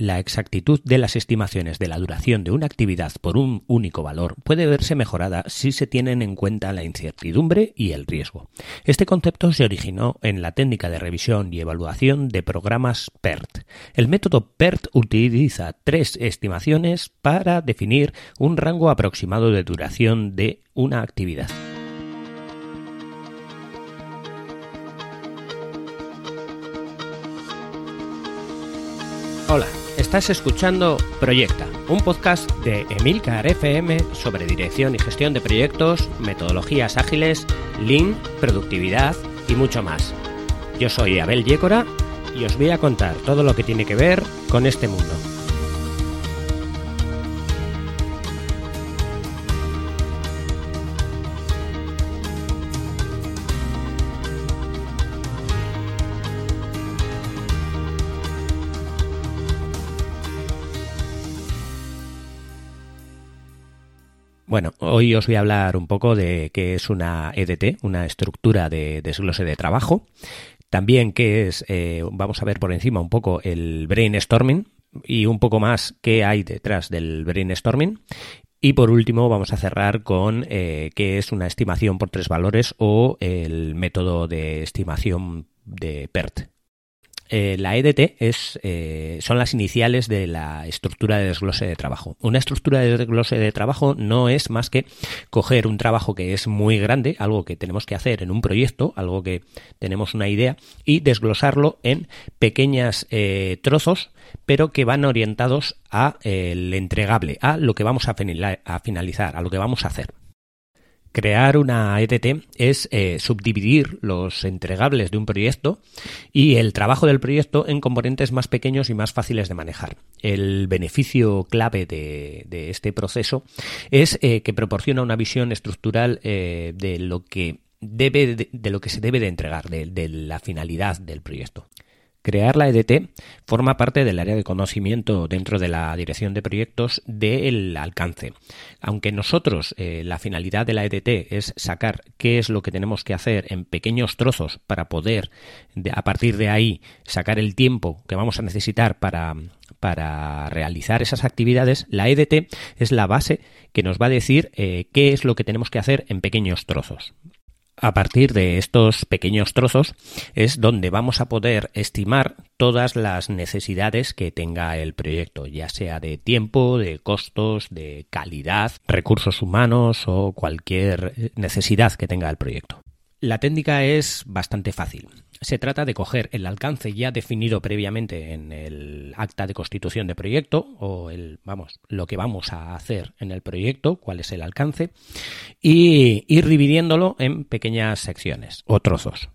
La exactitud de las estimaciones de la duración de una actividad por un único valor puede verse mejorada si se tienen en cuenta la incertidumbre y el riesgo. Este concepto se originó en la técnica de revisión y evaluación de programas PERT. El método PERT utiliza tres estimaciones para definir un rango aproximado de duración de una actividad. Estás escuchando Proyecta, un podcast de Emilcar FM sobre dirección y gestión de proyectos, metodologías ágiles, Lean, productividad y mucho más. Yo soy Abel Yécora y os voy a contar todo lo que tiene que ver con este mundo. Bueno, hoy os voy a hablar un poco de qué es una EDT, una estructura de desglose de trabajo. También qué es, eh, vamos a ver por encima un poco el brainstorming y un poco más qué hay detrás del brainstorming. Y por último vamos a cerrar con eh, qué es una estimación por tres valores o el método de estimación de PERT, eh, la EDT es, eh, son las iniciales de la estructura de desglose de trabajo. Una estructura de desglose de trabajo no es más que coger un trabajo que es muy grande, algo que tenemos que hacer en un proyecto, algo que tenemos una idea, y desglosarlo en pequeños eh, trozos, pero que van orientados a el entregable, a lo que vamos a finalizar, a lo que vamos a hacer. Crear una ETT es eh, subdividir los entregables de un proyecto y el trabajo del proyecto en componentes más pequeños y más fáciles de manejar. El beneficio clave de, este proceso es eh, que proporciona una visión estructural eh, de lo que debe de, lo que se debe de entregar, de la finalidad del proyecto. Crear la EDT forma parte del área de conocimiento dentro de la dirección de proyectos del alcance. Aunque nosotros eh, la finalidad de la EDT es sacar qué es lo que tenemos que hacer en pequeños trozos para poder a partir de ahí sacar el tiempo que vamos a necesitar para, para realizar esas actividades, la EDT es la base que nos va a decir eh, qué es lo que tenemos que hacer en pequeños trozos. A partir de estos pequeños trozos es donde vamos a poder estimar todas las necesidades que tenga el proyecto, ya sea de tiempo, de costos, de calidad, recursos humanos o cualquier necesidad que tenga el proyecto. La técnica es bastante fácil. Se trata de coger el alcance ya definido previamente en el acta de constitución de proyecto o el, vamos, lo que vamos a hacer en el proyecto, cuál es el alcance, y ir dividiéndolo en pequeñas secciones o trozos.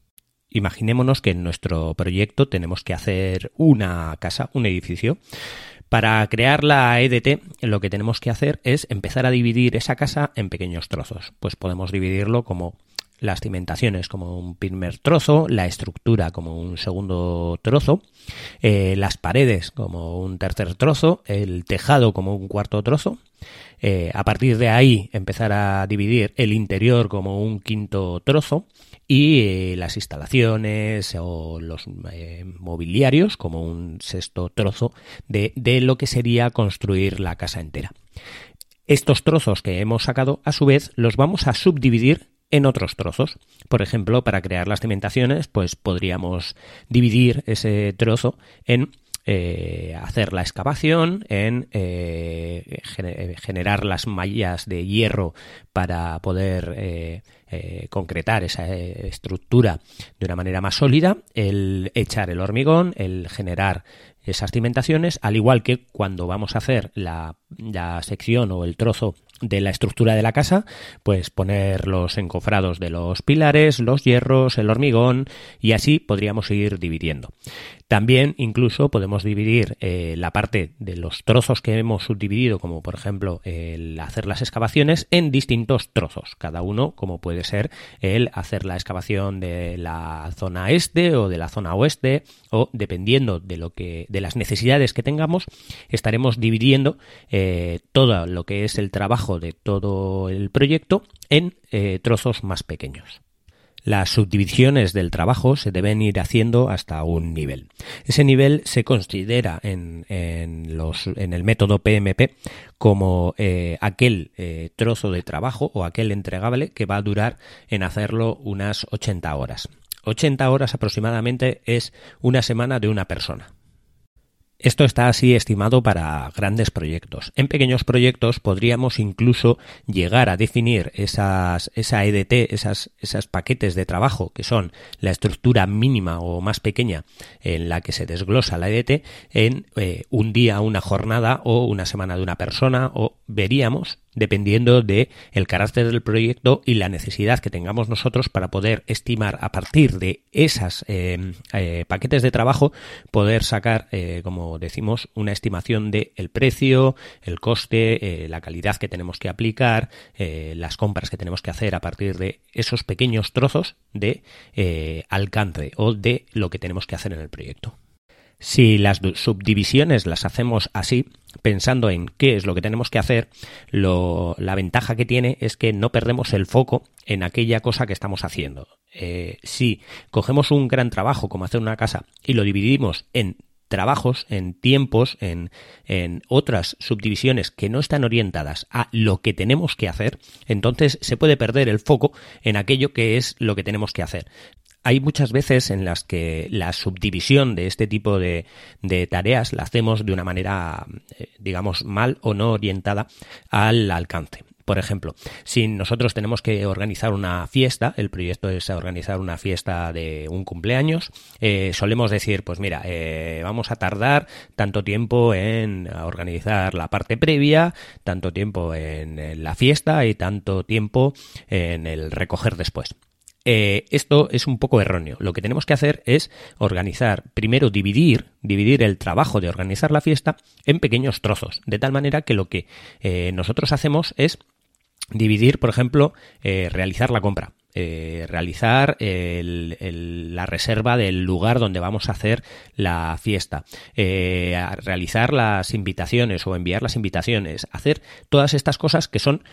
Imaginémonos que en nuestro proyecto tenemos que hacer una casa, un edificio. Para crear la EDT, lo que tenemos que hacer es empezar a dividir esa casa en pequeños trozos. Pues podemos dividirlo como las cimentaciones como un primer trozo, la estructura como un segundo trozo, eh, las paredes como un tercer trozo, el tejado como un cuarto trozo. Eh, a partir de ahí empezar a dividir el interior como un quinto trozo y eh, las instalaciones o los mobiliarios como un sexto trozo de, de lo que sería construir la casa entera. Estos trozos que hemos sacado, a su vez, los vamos a subdividir en otros trozos. Por ejemplo, para crear las cimentaciones, pues podríamos dividir ese trozo en eh, hacer la excavación, en eh, generar las mallas de hierro para poder eh, concretar esa estructura de una manera más sólida, el echar el hormigón, el generar esas cimentaciones, al igual que cuando vamos a hacer la, la sección o el trozo de la estructura de la casa, pues poner los encofrados de los pilares, los hierros, el hormigón y así podríamos ir dividiendo. También incluso podemos dividir eh, la parte de los trozos que hemos subdividido, como por ejemplo el hacer las excavaciones, en distintos trozos, cada uno como puede ser el hacer la excavación de la zona este o de la zona oeste o dependiendo de lo que de las necesidades que tengamos estaremos dividiendo eh, todo lo que es el trabajo de todo el proyecto en eh, trozos más pequeños. las subdivisiones del trabajo se deben ir haciendo hasta un nivel. Ese nivel se considera en, los, en el método PMP como eh, aquel eh, trozo de trabajo o aquel entregable que va a durar en hacerlo unas 80 horas. 80 horas aproximadamente es una semana de una persona. Esto está así estimado para grandes proyectos. En pequeños proyectos podríamos incluso llegar a definir esas, esa EDT, esas, paquetes de trabajo que son la estructura mínima o más pequeña en la que se desglosa la EDT en eh, un día, una jornada o una semana de una persona o veríamos dependiendo de el carácter del proyecto y la necesidad que tengamos nosotros para poder estimar a partir de esas eh, eh, paquetes de trabajo poder sacar eh, como decimos una estimación de el precio el coste la calidad que tenemos que aplicar las compras que tenemos que hacer a partir de esos pequeños trozos de alcance o de lo que tenemos que hacer en el proyecto si las subdivisiones las hacemos así, pensando en qué es lo que tenemos que hacer, la ventaja que tiene es que no perdemos el foco en aquella cosa que estamos haciendo. Eh, si cogemos un gran trabajo como hacer una casa y lo dividimos en trabajos, en tiempos, en, en, otras subdivisiones que no están orientadas a lo que tenemos que hacer, entonces se puede perder el foco en aquello que es lo que tenemos que hacer hay muchas veces en las que la subdivisión de este tipo de, tareas la hacemos de una manera, eh, digamos, mal o no orientada al alcance. Por ejemplo, si nosotros tenemos que organizar una fiesta, el proyecto es organizar una fiesta de un cumpleaños, eh, solemos decir, pues mira, eh, vamos a tardar tanto tiempo en organizar la parte previa, tanto tiempo en la fiesta y tanto tiempo en el recoger después. Eh, esto es un poco erróneo. Lo que tenemos que hacer es organizar, primero dividir, dividir el trabajo de organizar la fiesta en pequeños trozos, de tal manera que lo que eh, nosotros hacemos es dividir, por ejemplo, eh, realizar la compra. realizar la reserva del lugar donde vamos a hacer la fiesta, realizar las invitaciones o enviar las invitaciones, hacer todas estas cosas que son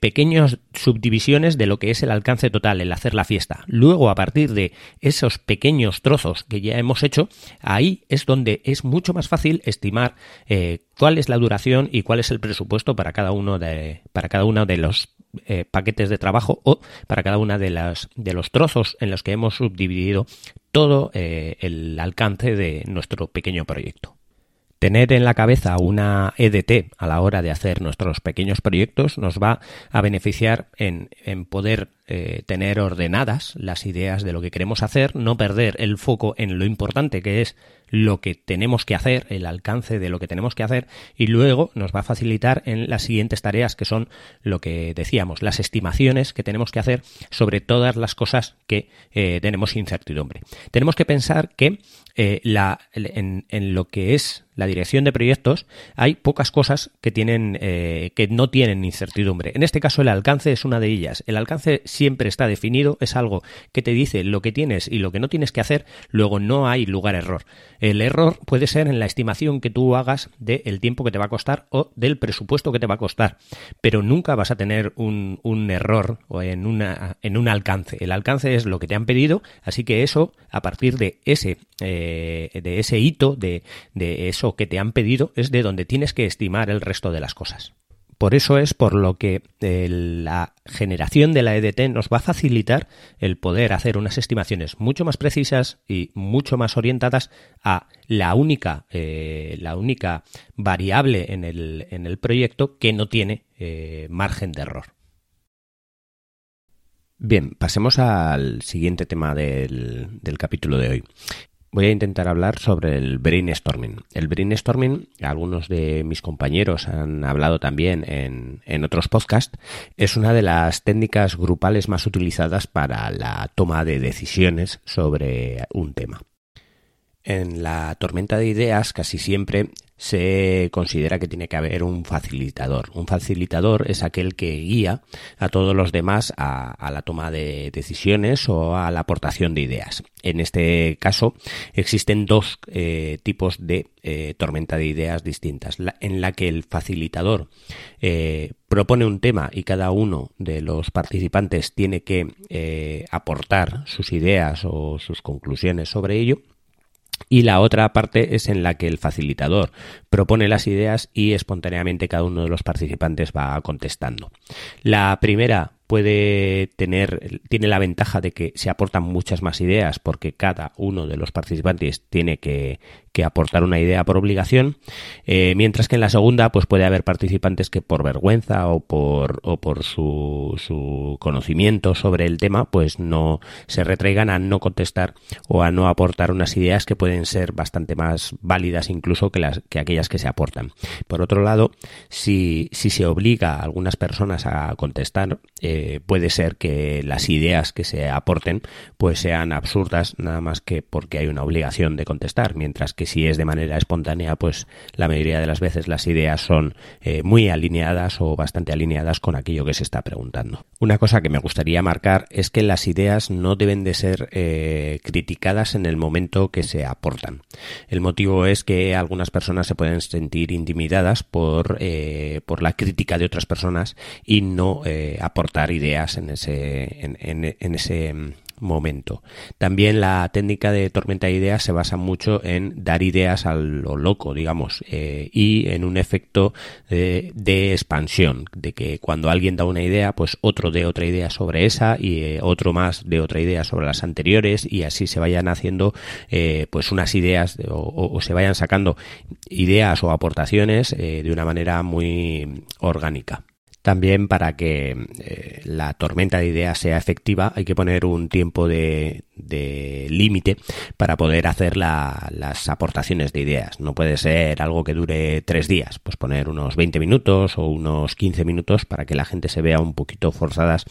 pequeñas subdivisiones de lo que es el alcance total, el hacer la fiesta. Luego, a partir de esos pequeños trozos que ya hemos hecho, ahí es donde es mucho más fácil estimar eh, cuál es la duración y cuál es el presupuesto para cada uno de, para cada uno de los eh, paquetes de trabajo o para cada una de las de los trozos en los que hemos subdividido todo el alcance de nuestro pequeño proyecto. Tener en la cabeza una EDT a la hora de hacer nuestros pequeños proyectos nos va a beneficiar en, poder eh, tener ordenadas las ideas de lo que queremos hacer, no perder el foco en lo importante que es lo que tenemos que hacer, el alcance de lo que tenemos que hacer y luego nos va a facilitar en las siguientes tareas que son lo que decíamos, las estimaciones que tenemos que hacer sobre todas las cosas que eh, tenemos incertidumbre. Tenemos que pensar que eh, en, lo que es la dirección de proyectos hay pocas cosas que tienen que no tienen incertidumbre. En este caso el alcance es una de ellas. El alcance siempre está definido, es algo que te dice lo que tienes y lo que no tienes que hacer, luego no hay lugar a error. El error puede ser en la estimación que tú hagas del tiempo que te va a costar o del presupuesto que te va a costar, pero nunca vas a tener un, error o en, un alcance. El alcance es lo que te han pedido, así que eso, a partir de ese, eh, de ese hito, de eso que te han pedido, es de donde tienes que estimar el resto de las cosas. Por eso es por lo que eh, la generación de la EDT nos va a facilitar el poder hacer unas estimaciones mucho más precisas y mucho más orientadas a la única, eh, la única variable en el, en el, proyecto que no tiene eh, margen de error. Bien, pasemos al siguiente tema del, del capítulo de hoy voy a intentar hablar sobre el brainstorming. El brainstorming, algunos de mis compañeros han hablado también en, en, otros podcasts, es una de las técnicas grupales más utilizadas para la toma de decisiones sobre un tema. En la tormenta de ideas casi siempre se considera que tiene que haber un facilitador. Un facilitador es aquel que guía a todos los demás a, la toma de decisiones o a la aportación de ideas. En este caso existen dos eh, tipos de eh, tormenta de ideas distintas, en la que el facilitador eh, propone un tema y cada uno de los participantes tiene que aportar sus ideas o sus conclusiones sobre ello y la otra parte es en la que el facilitador propone las ideas y espontáneamente cada uno de los participantes va contestando. La primera puede tener, tiene la ventaja de que se aportan muchas más ideas porque cada uno de los participantes tiene que, aportar una idea por obligación, eh, mientras que en la segunda pues puede haber participantes que por vergüenza o por, o por su, su conocimiento sobre el tema pues no se retraigan a no contestar o a no aportar unas ideas que pueden ser bastante más válidas incluso que, las, que aquellas que se aportan. Por otro lado, si, si se obliga a algunas personas a contestar, eh, puede ser que las ideas que se aporten pues sean absurdas nada más que porque hay una obligación de contestar, mientras que si es de manera espontánea, pues la mayoría de las veces las ideas son eh, muy alineadas o bastante alineadas con aquello que se está preguntando. Una cosa que me gustaría marcar es que las ideas no deben de ser eh, criticadas en el momento que se aportan. El motivo es que algunas personas se pueden sentir intimidadas por, por la crítica de otras personas y no aportar ideas en ese, en, ese mm, momento. También la técnica de tormenta de ideas se basa mucho en dar ideas a lo loco, digamos, eh, y en un efecto de, expansión, de que cuando alguien da una idea, pues otro dé otra idea sobre esa y eh, otro más de otra idea sobre las anteriores y así se vayan haciendo eh, pues unas ideas o, se vayan sacando ideas o aportaciones de una manera muy orgánica. También para que eh, la tormenta de ideas sea efectiva hay que poner un tiempo de, límite para poder hacer las aportaciones de ideas. No puede ser algo que dure tres días, pues poner unos 20 minutos o unos 15 minutos para que la gente se vea un poquito forzadas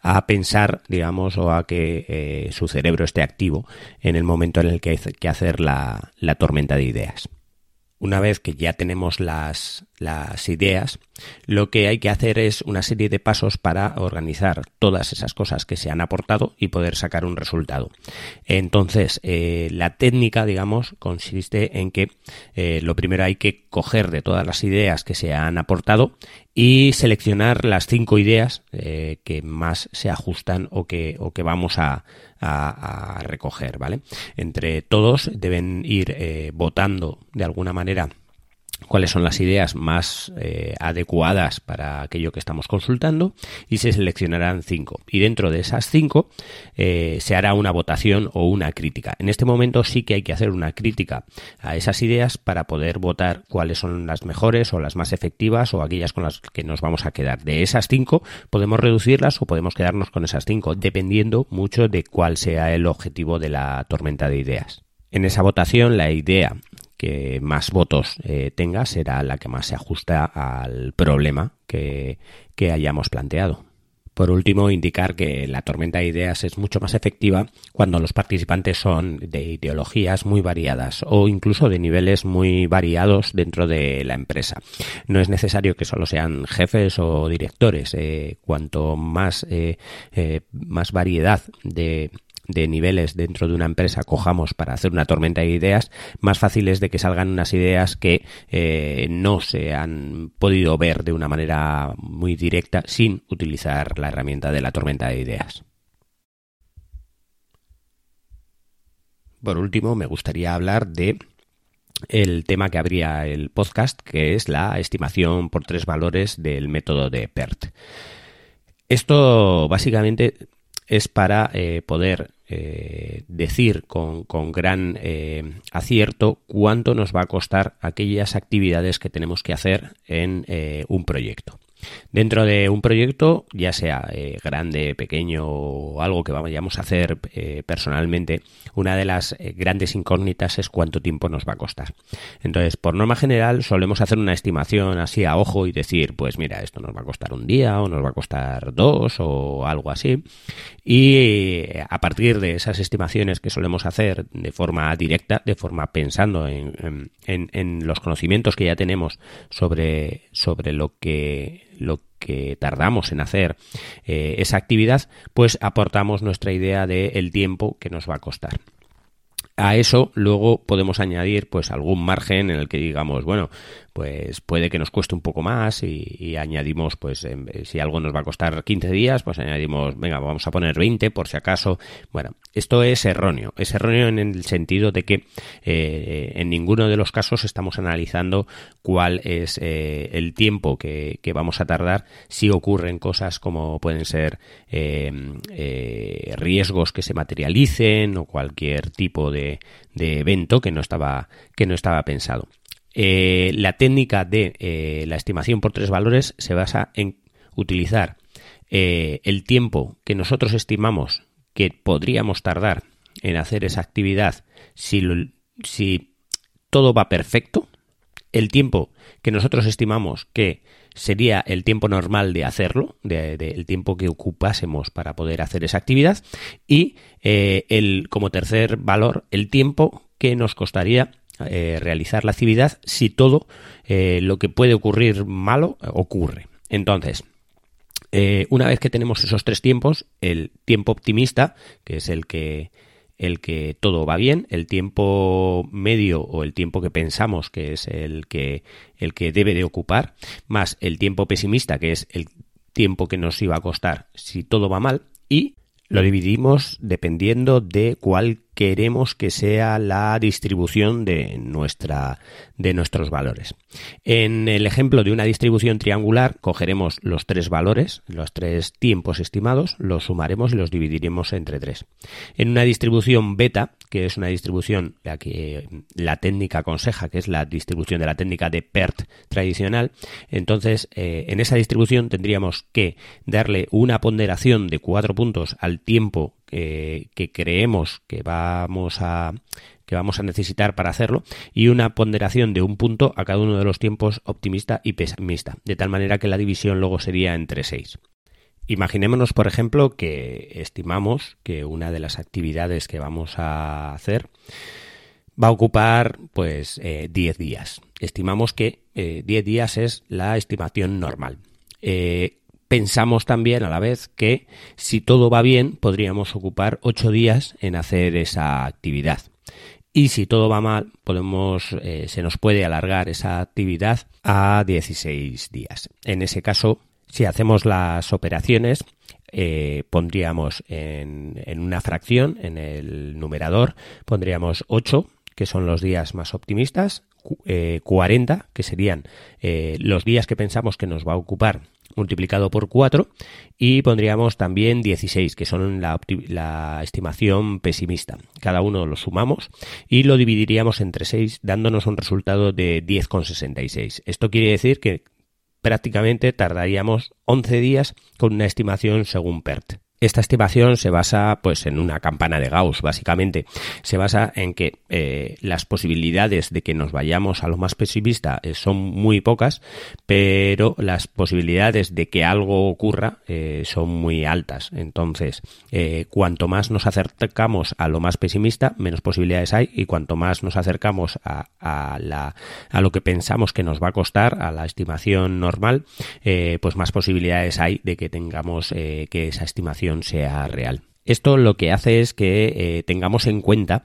a pensar, digamos, o a que eh, su cerebro esté activo en el momento en el que hay que hacer la tormenta de ideas. Una vez que ya tenemos las, las, ideas, lo que hay que hacer es una serie de pasos para organizar todas esas cosas que se han aportado y poder sacar un resultado. Entonces, eh, la técnica, digamos, consiste en que eh, lo primero hay que coger de todas las ideas que se han aportado y seleccionar las cinco ideas eh, que más se ajustan o que, o que vamos a, a, recoger, ¿vale? Entre todos deben ir votando de alguna manera cuáles son las ideas más eh, adecuadas para aquello que estamos consultando y se seleccionarán cinco. Y dentro de esas cinco eh, se hará una votación o una crítica. En este momento sí que hay que hacer una crítica a esas ideas para poder votar cuáles son las mejores o las más efectivas o aquellas con las que nos vamos a quedar. De esas cinco podemos reducirlas o podemos quedarnos con esas cinco, dependiendo mucho de cuál sea el objetivo de la tormenta de ideas. En esa votación la idea que más votos eh, tenga será la que más se ajusta al problema que, que hayamos planteado. Por último, indicar que la tormenta de ideas es mucho más efectiva cuando los participantes son de ideologías muy variadas o incluso de niveles muy variados dentro de la empresa. No es necesario que solo sean jefes o directores. Eh, cuanto más, eh, más variedad de, de niveles dentro de una empresa cojamos para hacer una tormenta de ideas, más fácil es de que salgan unas ideas que eh, no se han podido ver de una manera muy directa sin utilizar la herramienta de la tormenta de ideas. Por último, me gustaría hablar de el tema que abría el podcast, que es la estimación por tres valores del método de PERT. Esto básicamente es para eh, poder eh, decir con, gran eh, acierto cuánto nos va a costar aquellas actividades que tenemos que hacer en un proyecto. Dentro de un proyecto, ya sea eh, grande, pequeño o algo que vayamos a hacer eh, personalmente, una de las eh, grandes incógnitas es cuánto tiempo nos va a costar. Entonces, por norma general, solemos hacer una estimación así a ojo y decir, pues mira, esto nos va a costar un día o nos va a costar dos o algo así. Y a partir de esas estimaciones que solemos hacer de forma directa, de forma pensando en, en los conocimientos que ya tenemos sobre, sobre lo que lo que tardamos en hacer eh, esa actividad, pues aportamos nuestra idea del tiempo que nos va a costar. A eso luego podemos añadir pues algún margen en el que digamos, bueno, pues puede que nos cueste un poco más y, añadimos, pues si algo nos va a costar 15 días, pues añadimos, venga, vamos a poner 20 por si acaso. Bueno, esto es erróneo. Es erróneo en el sentido de que eh, en ninguno de los casos estamos analizando cuál es eh, el tiempo que, vamos a tardar si ocurren cosas como pueden ser eh, riesgos que se materialicen o cualquier tipo de, de evento que no estaba que no estaba pensado. Eh, la técnica de eh, la estimación por tres valores se basa en utilizar eh, el tiempo que nosotros estimamos que podríamos tardar en hacer esa actividad si, todo va perfecto, el tiempo que nosotros estimamos que sería el tiempo normal de hacerlo, el tiempo que ocupásemos para poder hacer esa actividad, y el, como tercer valor, el tiempo que nos costaría eh, realizar la actividad si todo eh, lo que puede ocurrir malo eh, ocurre. Entonces, una vez que tenemos esos tres tiempos, el tiempo optimista, que es el que el que todo va bien, el tiempo medio o el tiempo que pensamos que es el que el que debe de ocupar, más el tiempo pesimista, que es el tiempo que nos iba a costar si todo va mal y lo dividimos dependiendo de cuál queremos que sea la distribución de, nuestra, de nuestros valores. En el ejemplo de una distribución triangular, cogeremos los tres valores, los tres tiempos estimados, los sumaremos y los dividiremos entre tres. En una distribución beta, que es una distribución la que la técnica aconseja, que es la distribución de la técnica de PERT tradicional, entonces eh, en esa distribución tendríamos que darle una ponderación de cuatro puntos al tiempo que creemos que vamos a que vamos a necesitar para hacerlo y una ponderación de un punto a cada uno de los tiempos optimista y pesimista, de tal manera que la división luego sería entre 6. Imaginémonos, por ejemplo, que estimamos que una de las actividades que vamos a hacer va a ocupar pues 10 eh, días. Estimamos que 10 eh, días es la estimación normal. Eh, pensamos también a la vez que si todo va bien podríamos ocupar ocho días en hacer esa actividad. Y si todo va mal, podemos, eh, se nos puede alargar esa actividad a 16 días. En ese caso, si hacemos las operaciones, eh, pondríamos en, una fracción, en el numerador, pondríamos 8, que son los días más optimistas, 40, eh, que serían los días que pensamos que nos va a ocupar multiplicado por 4 y pondríamos también 16, que son la, la, estimación pesimista. Cada uno lo sumamos y lo dividiríamos entre 6, dándonos un resultado de 10,66. Esto quiere decir que prácticamente tardaríamos 11 días con una estimación según PERT. Esta estimación se basa pues en una campana de Gauss, básicamente. Se basa en que eh, las posibilidades de que nos vayamos a lo más pesimista eh, son muy pocas, pero las posibilidades de que algo ocurra eh, son muy altas. Entonces, cuanto más nos acercamos a lo más pesimista, menos posibilidades hay, y cuanto más nos acercamos a, lo que pensamos que nos va a costar, a la estimación normal, pues más posibilidades hay de que tengamos que esa estimación sea real. Esto lo que hace es que eh, tengamos en cuenta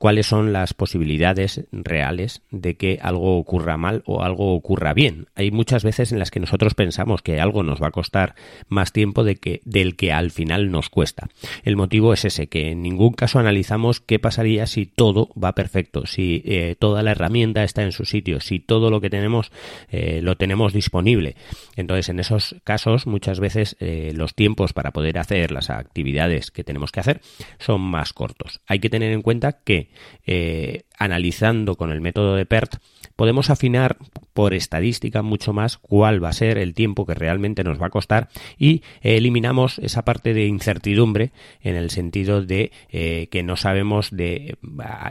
cuáles son las posibilidades reales de que algo ocurra mal o algo ocurra bien. Hay muchas veces en las que nosotros pensamos que algo nos va a costar más tiempo de que, del que al final nos cuesta. El motivo es ese, que en ningún caso analizamos qué pasaría si todo va perfecto, si eh, toda la herramienta está en su sitio, si todo lo que tenemos eh, lo tenemos disponible. Entonces, en esos casos, muchas veces eh, los tiempos para poder hacer las actividades que tenemos que hacer son más cortos. Hay que tener en cuenta que eh, analizando con el método de PERT, podemos afinar por estadística mucho más cuál va a ser el tiempo que realmente nos va a costar y eliminamos esa parte de incertidumbre en el sentido de eh, que no sabemos de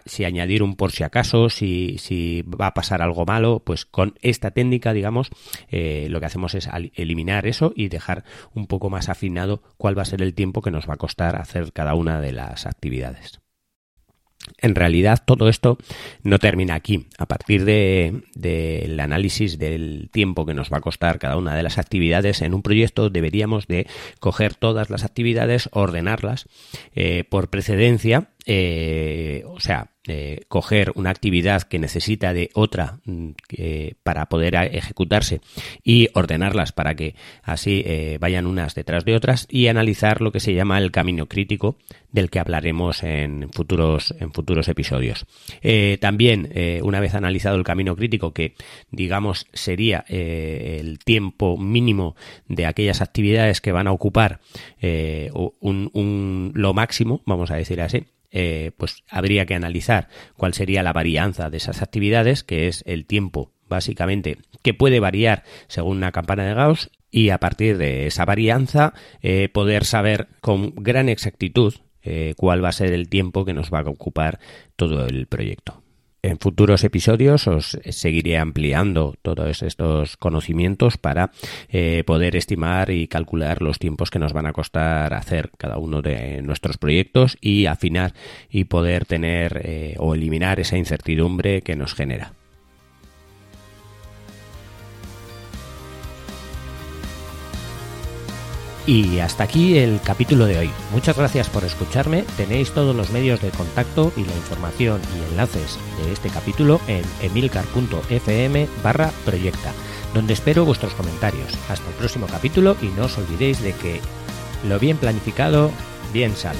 si añadir un por si acaso, si, si va a pasar algo malo, pues con esta técnica, digamos, eh, lo que hacemos es eliminar eso y dejar un poco más afinado cuál va a ser el tiempo que nos va a costar hacer cada una de las actividades. En realidad todo esto no termina aquí. A partir del de, análisis del tiempo que nos va a costar cada una de las actividades en un proyecto deberíamos de coger todas las actividades, ordenarlas eh, por precedencia eh, o sea, eh, coger una actividad que necesita de otra mm, para poder ejecutarse y ordenarlas para que así eh, vayan unas detrás de otras y analizar lo que se llama el camino crítico del que hablaremos en futuros, en futuros episodios. también, una vez analizado el camino crítico, que digamos sería el tiempo mínimo de aquellas actividades que van a ocupar un, lo máximo, vamos a decir así, eh, pues habría que analizar cuál sería la varianza de esas actividades, que es el tiempo básicamente que puede variar según una campana de Gauss y a partir de esa varianza eh, poder saber con gran exactitud eh, cuál va a ser el tiempo que nos va a ocupar todo el proyecto. En futuros episodios os seguiré ampliando todos estos conocimientos para eh, poder estimar y calcular los tiempos que nos van a costar hacer cada uno de nuestros proyectos y afinar y poder tener eh, o eliminar esa incertidumbre que nos genera. Y hasta aquí el capítulo de hoy. Muchas gracias por escucharme. Tenéis todos los medios de contacto y la información y enlaces de este capítulo en emilcar.fm barra proyecta, donde espero vuestros comentarios. Hasta el próximo capítulo y no os olvidéis de que lo bien planificado, bien sale.